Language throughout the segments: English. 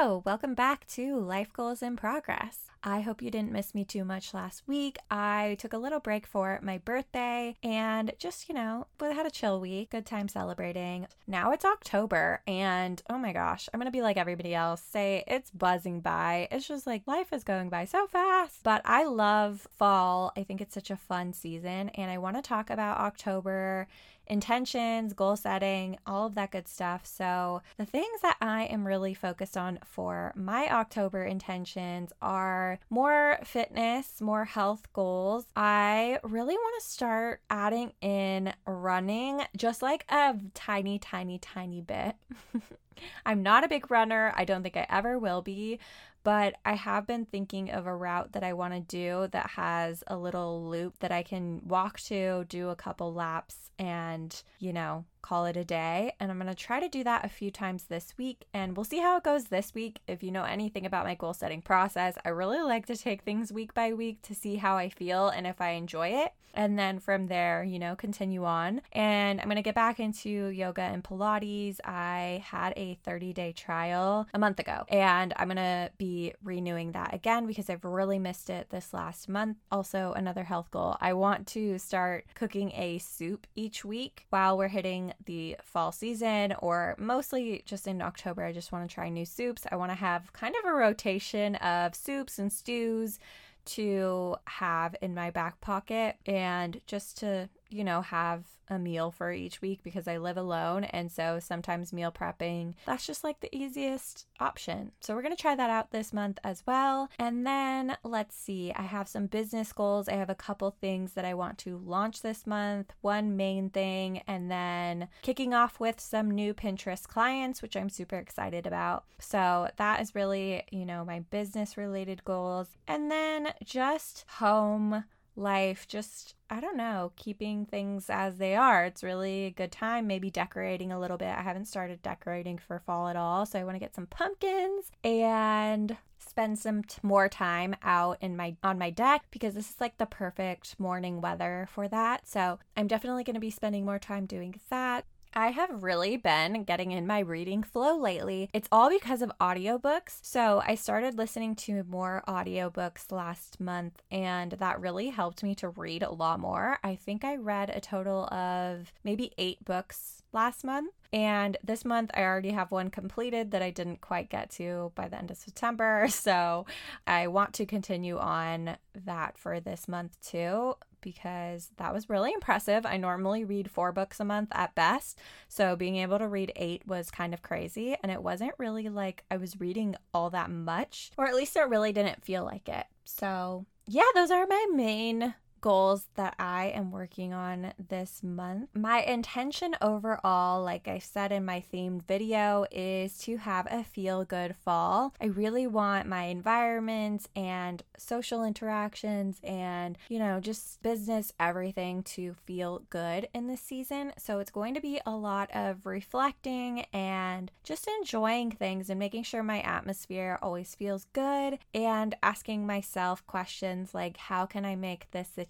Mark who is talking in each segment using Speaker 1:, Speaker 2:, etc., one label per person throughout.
Speaker 1: Welcome back to Life Goals in Progress. I hope you didn't miss me too much last week. I took a little break for my birthday and just, you know, had a chill week, good time celebrating. Now it's October and oh my gosh, I'm gonna be like everybody else, say it's buzzing by. It's just like life is going by so fast. But I love fall. I think it's such a fun season and I wanna talk about October intentions, goal setting, all of that good stuff. So, the things that I am really focused on for my October intentions are more fitness, more health goals. I really want to start adding in running just like a tiny, tiny, tiny bit. I'm not a big runner. I don't think I ever will be, but I have been thinking of a route that I want to do that has a little loop that I can walk to, do a couple laps, and, you know, call it a day. And I'm going to try to do that a few times this week. And we'll see how it goes this week. If you know anything about my goal setting process, I really like to take things week by week to see how I feel and if I enjoy it. And then from there, you know, continue on. And I'm going to get back into yoga and Pilates. I had a 30 day trial a month ago, and I'm going to be renewing that again because I've really missed it this last month. Also, another health goal I want to start cooking a soup each week while we're hitting the fall season, or mostly just in October. I just want to try new soups. I want to have kind of a rotation of soups and stews to have in my back pocket and just to, you know, have a meal for each week because I live alone. And so sometimes meal prepping, that's just like the easiest option. So we're going to try that out this month as well. And then let's see, I have some business goals. I have a couple things that I want to launch this month, one main thing, and then kicking off with some new Pinterest clients, which I'm super excited about. So that is really, you know, my business related goals. And then just home life, just, I don't know, keeping things as they are. It's really a good time. Maybe decorating a little bit. I haven't started decorating for fall at all, so I want to get some pumpkins and spend some t- more time out in my on my deck because this is like the perfect morning weather for that. So, I'm definitely going to be spending more time doing that. I have really been getting in my reading flow lately. It's all because of audiobooks. So, I started listening to more audiobooks last month, and that really helped me to read a lot more. I think I read a total of maybe eight books last month. And this month, I already have one completed that I didn't quite get to by the end of September. So I want to continue on that for this month too because that was really impressive. I normally read four books a month at best. So being able to read eight was kind of crazy. And it wasn't really like I was reading all that much, or at least it really didn't feel like it. So, yeah, those are my main goals that I am working on this month. My intention overall, like I said in my themed video, is to have a feel good fall. I really want my environment and social interactions and, you know, just business, everything to feel good in this season. So it's going to be a lot of reflecting and just enjoying things and making sure my atmosphere always feels good and asking myself questions like, how can I make this situation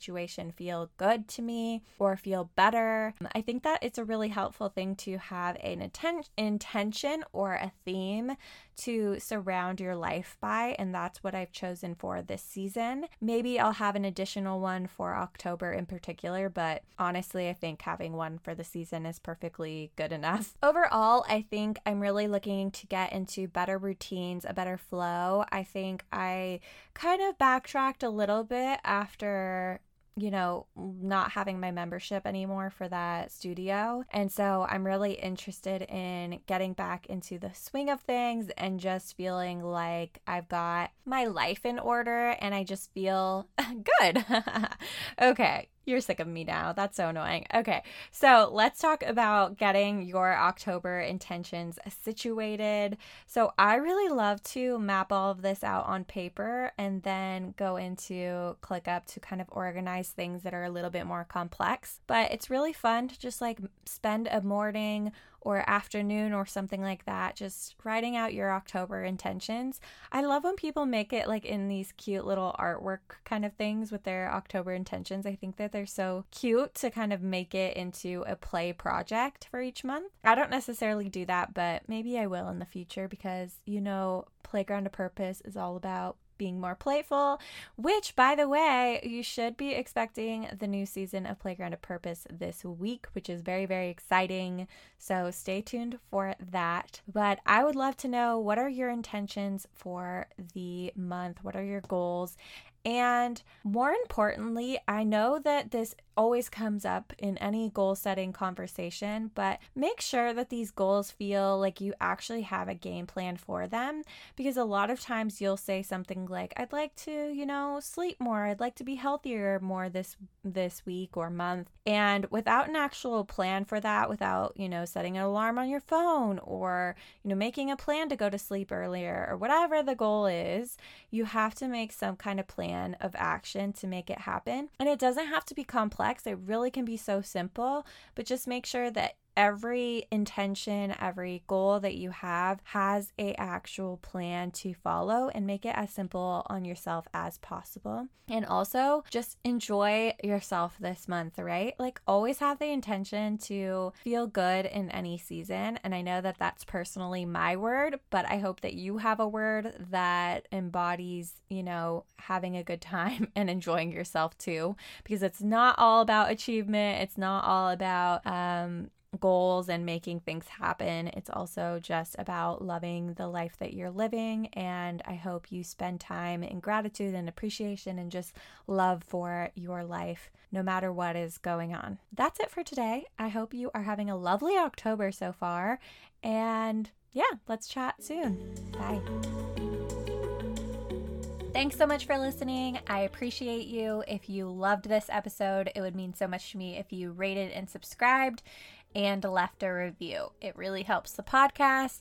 Speaker 1: feel good to me or feel better. I think that it's a really helpful thing to have an atten- intention or a theme to surround your life by, and that's what I've chosen for this season. Maybe I'll have an additional one for October in particular, but honestly, I think having one for the season is perfectly good enough. Overall, I think I'm really looking to get into better routines, a better flow. I think I kind of backtracked a little bit after you know, not having my membership anymore for that studio. And so I'm really interested in getting back into the swing of things and just feeling like I've got my life in order and I just feel good. okay. You're sick of me now. That's so annoying. Okay, so let's talk about getting your October intentions situated. So, I really love to map all of this out on paper and then go into ClickUp to kind of organize things that are a little bit more complex. But it's really fun to just like spend a morning or afternoon or something like that, just writing out your October intentions. I love when people make it like in these cute little artwork kind of things with their October intentions. I think that they're so cute to kind of make it into a play project for each month. I don't necessarily do that, but maybe I will in the future because you know, Playground of Purpose is all about being more playful, which, by the way, you should be expecting the new season of Playground of Purpose this week, which is very, very exciting. So stay tuned for that. But I would love to know what are your intentions for the month? What are your goals? And more importantly, I know that this always comes up in any goal setting conversation, but make sure that these goals feel like you actually have a game plan for them because a lot of times you'll say something like I'd like to, you know, sleep more, I'd like to be healthier more this this week or month. And without an actual plan for that, without, you know, setting an alarm on your phone or, you know, making a plan to go to sleep earlier or whatever the goal is, you have to make some kind of plan of action to make it happen. And it doesn't have to be complex complex. It really can be so simple, but just make sure that every intention, every goal that you have has a actual plan to follow and make it as simple on yourself as possible. And also just enjoy yourself this month, right? Like always have the intention to feel good in any season. And I know that that's personally my word, but I hope that you have a word that embodies, you know, having a good time and enjoying yourself too, because it's not all about achievement. It's not all about, um, goals and making things happen. It's also just about loving the life that you're living. And I hope you spend time in gratitude and appreciation and just love for your life, no matter what is going on. That's it for today. I hope you are having a lovely October so far. And yeah, let's chat soon. Bye. Thanks so much for listening. I appreciate you. If you loved this episode, it would mean so much to me if you rated and subscribed and left a review. It really helps the podcast.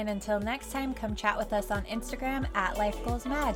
Speaker 1: And until next time, come chat with us on Instagram at Life Goals Mag.